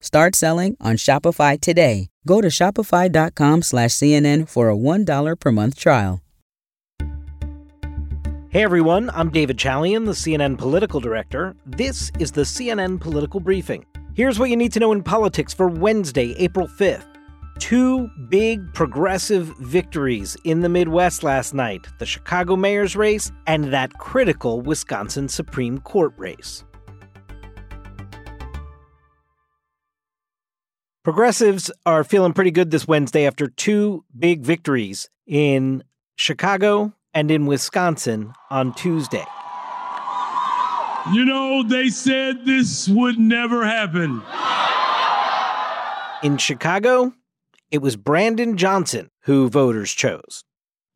Start selling on Shopify today. Go to shopify.com slash CNN for a $1 per month trial. Hey everyone, I'm David Chalian, the CNN political director. This is the CNN Political Briefing. Here's what you need to know in politics for Wednesday, April 5th. Two big progressive victories in the Midwest last night the Chicago mayor's race and that critical Wisconsin Supreme Court race. Progressives are feeling pretty good this Wednesday after two big victories in Chicago and in Wisconsin on Tuesday. You know, they said this would never happen. In Chicago, it was Brandon Johnson who voters chose.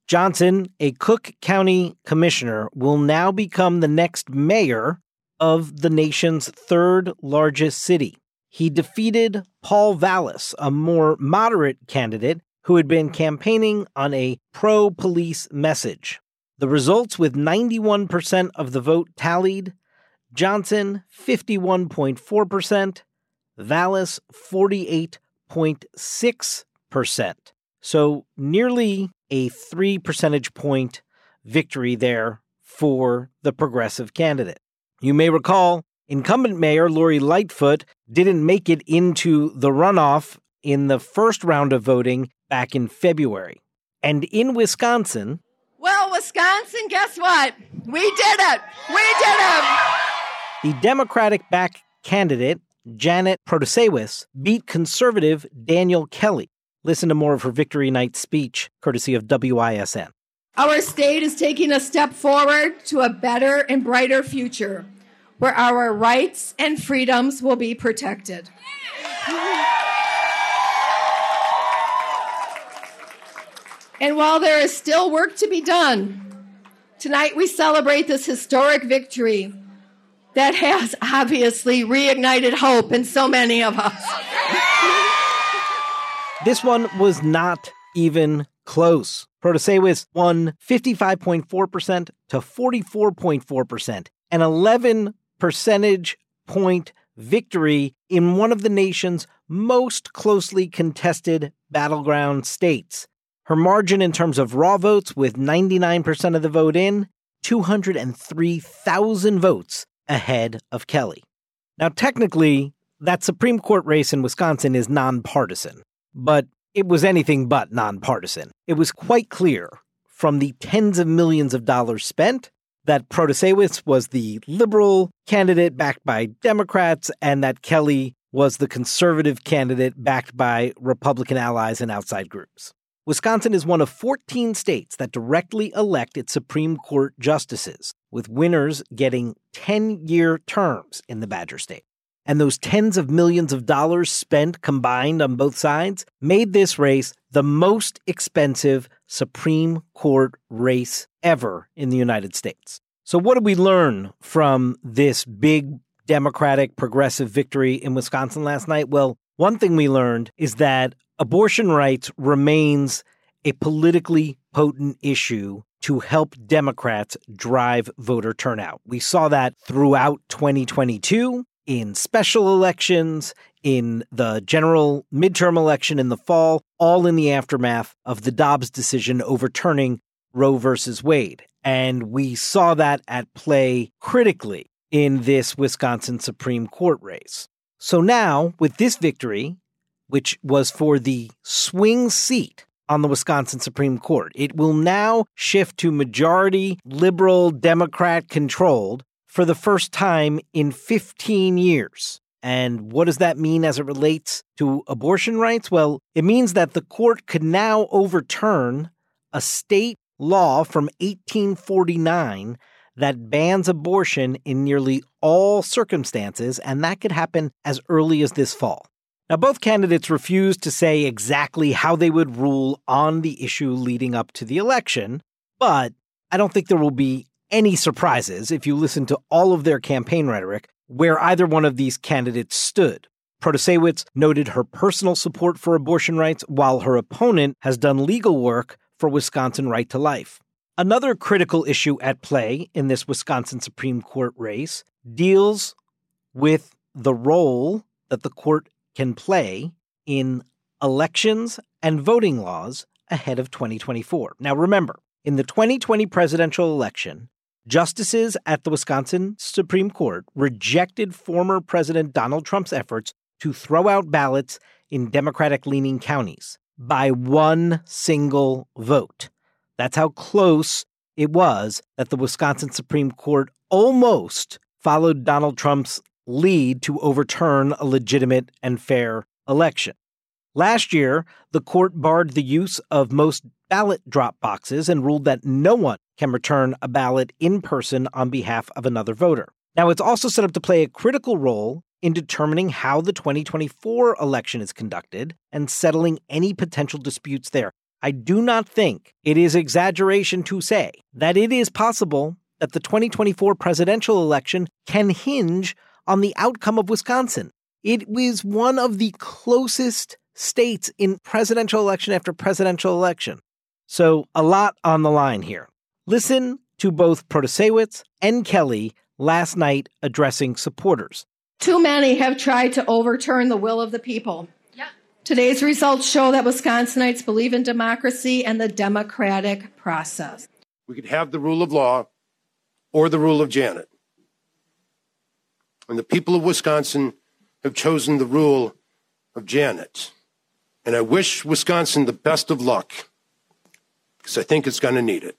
Johnson, a Cook County commissioner, will now become the next mayor of the nation's third largest city he defeated Paul Vallas, a more moderate candidate who had been campaigning on a pro police message. The results with 91% of the vote tallied Johnson 51.4%, Vallas 48.6%. So nearly a 3 percentage point victory there for the progressive candidate. You may recall Incumbent Mayor Lori Lightfoot didn't make it into the runoff in the first round of voting back in February. And in Wisconsin, well, Wisconsin, guess what? We did it. We did it. The Democratic backed candidate, Janet Protasiewicz, beat conservative Daniel Kelly. Listen to more of her victory night speech, courtesy of WISN. Our state is taking a step forward to a better and brighter future where our rights and freedoms will be protected. And while there is still work to be done, tonight we celebrate this historic victory that has obviously reignited hope in so many of us. this one was not even close. Protasiewicz won 55.4% to 44.4%, and 11 percentage point victory in one of the nation's most closely contested battleground states. Her margin in terms of raw votes, with 99% of the vote in, 203,000 votes ahead of Kelly. Now, technically, that Supreme Court race in Wisconsin is nonpartisan, but it was anything but nonpartisan. It was quite clear from the tens of millions of dollars spent that Protasiewicz was the liberal candidate backed by Democrats and that Kelly was the conservative candidate backed by Republican allies and outside groups. Wisconsin is one of 14 states that directly elect its Supreme Court justices, with winners getting 10 year terms in the Badger State. And those tens of millions of dollars spent combined on both sides made this race the most expensive Supreme Court race ever in the United States. So, what did we learn from this big Democratic progressive victory in Wisconsin last night? Well, one thing we learned is that abortion rights remains a politically potent issue to help Democrats drive voter turnout. We saw that throughout 2022 in special elections, in the general midterm election in the fall, all in the aftermath of the Dobbs decision overturning Roe versus Wade. And we saw that at play critically in this Wisconsin Supreme Court race. So now, with this victory, which was for the swing seat on the Wisconsin Supreme Court, it will now shift to majority liberal Democrat controlled for the first time in 15 years. And what does that mean as it relates to abortion rights? Well, it means that the court could now overturn a state law from 1849 that bans abortion in nearly all circumstances, and that could happen as early as this fall. Now, both candidates refused to say exactly how they would rule on the issue leading up to the election, but I don't think there will be any surprises if you listen to all of their campaign rhetoric where either one of these candidates stood. Protasiewicz noted her personal support for abortion rights, while her opponent has done legal work for Wisconsin right to life. Another critical issue at play in this Wisconsin Supreme Court race deals with the role that the court can play in elections and voting laws ahead of 2024. Now, remember, in the 2020 presidential election, justices at the Wisconsin Supreme Court rejected former President Donald Trump's efforts to throw out ballots in Democratic leaning counties by one single vote. That's how close it was that the Wisconsin Supreme Court almost followed Donald Trump's lead to overturn a legitimate and fair election. Last year, the court barred the use of most ballot drop boxes and ruled that no one can return a ballot in person on behalf of another voter. Now, it's also set up to play a critical role in determining how the 2024 election is conducted and settling any potential disputes there. I do not think it is exaggeration to say that it is possible that the 2024 presidential election can hinge on the outcome of Wisconsin. It was one of the closest states in presidential election after presidential election. So, a lot on the line here. Listen to both Protasiewicz and Kelly last night addressing supporters. Too many have tried to overturn the will of the people. Today's results show that Wisconsinites believe in democracy and the democratic process. We could have the rule of law or the rule of Janet. And the people of Wisconsin have chosen the rule of Janet. And I wish Wisconsin the best of luck because I think it's going to need it.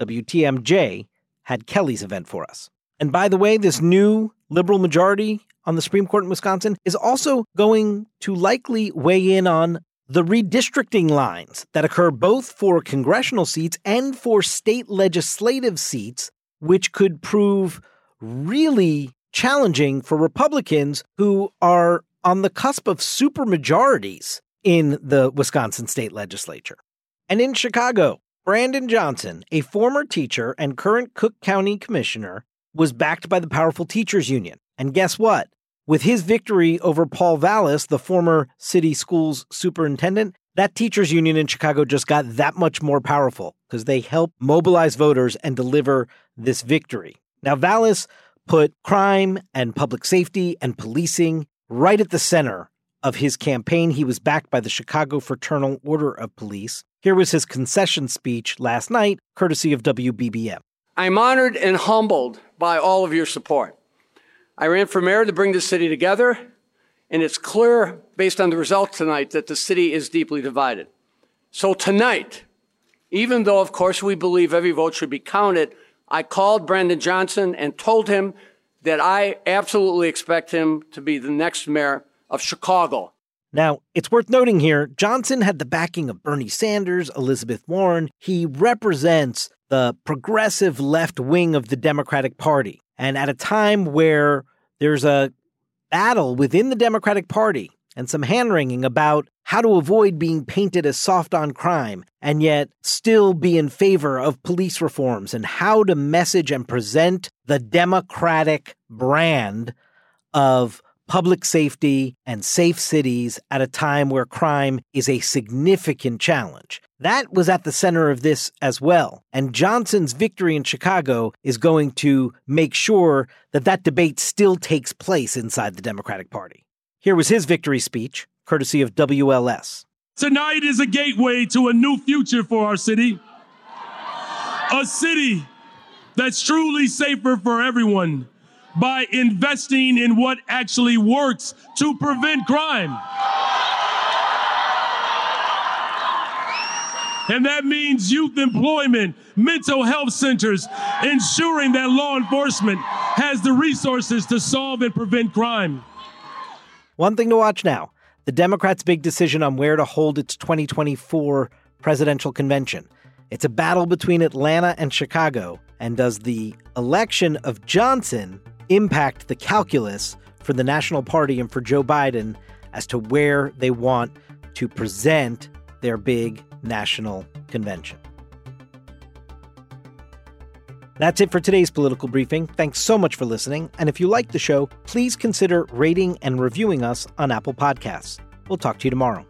WTMJ had Kelly's event for us. And by the way, this new liberal majority on the Supreme Court in Wisconsin is also going to likely weigh in on the redistricting lines that occur both for congressional seats and for state legislative seats, which could prove really challenging for Republicans who are on the cusp of supermajorities in the Wisconsin state legislature. And in Chicago, Brandon Johnson, a former teacher and current Cook County commissioner, was backed by the powerful teachers union. And guess what? With his victory over Paul Vallas, the former city schools superintendent, that teachers union in Chicago just got that much more powerful because they helped mobilize voters and deliver this victory. Now, Vallas put crime and public safety and policing right at the center of his campaign. He was backed by the Chicago Fraternal Order of Police. Here was his concession speech last night, courtesy of WBBM. I'm honored and humbled by all of your support. I ran for mayor to bring the city together, and it's clear, based on the results tonight, that the city is deeply divided. So tonight, even though, of course, we believe every vote should be counted, I called Brandon Johnson and told him that I absolutely expect him to be the next mayor of Chicago. Now, it's worth noting here Johnson had the backing of Bernie Sanders, Elizabeth Warren. He represents the progressive left wing of the Democratic Party. And at a time where there's a battle within the Democratic Party and some hand wringing about how to avoid being painted as soft on crime and yet still be in favor of police reforms and how to message and present the Democratic brand of public safety and safe cities at a time where crime is a significant challenge. That was at the center of this as well. And Johnson's victory in Chicago is going to make sure that that debate still takes place inside the Democratic Party. Here was his victory speech, courtesy of WLS. Tonight is a gateway to a new future for our city. A city that's truly safer for everyone by investing in what actually works to prevent crime. And that means youth employment, mental health centers, ensuring that law enforcement has the resources to solve and prevent crime. One thing to watch now the Democrats' big decision on where to hold its 2024 presidential convention. It's a battle between Atlanta and Chicago. And does the election of Johnson impact the calculus for the National Party and for Joe Biden as to where they want to present their big national convention. That's it for today's political briefing. Thanks so much for listening. And if you like the show, please consider rating and reviewing us on Apple Podcasts. We'll talk to you tomorrow.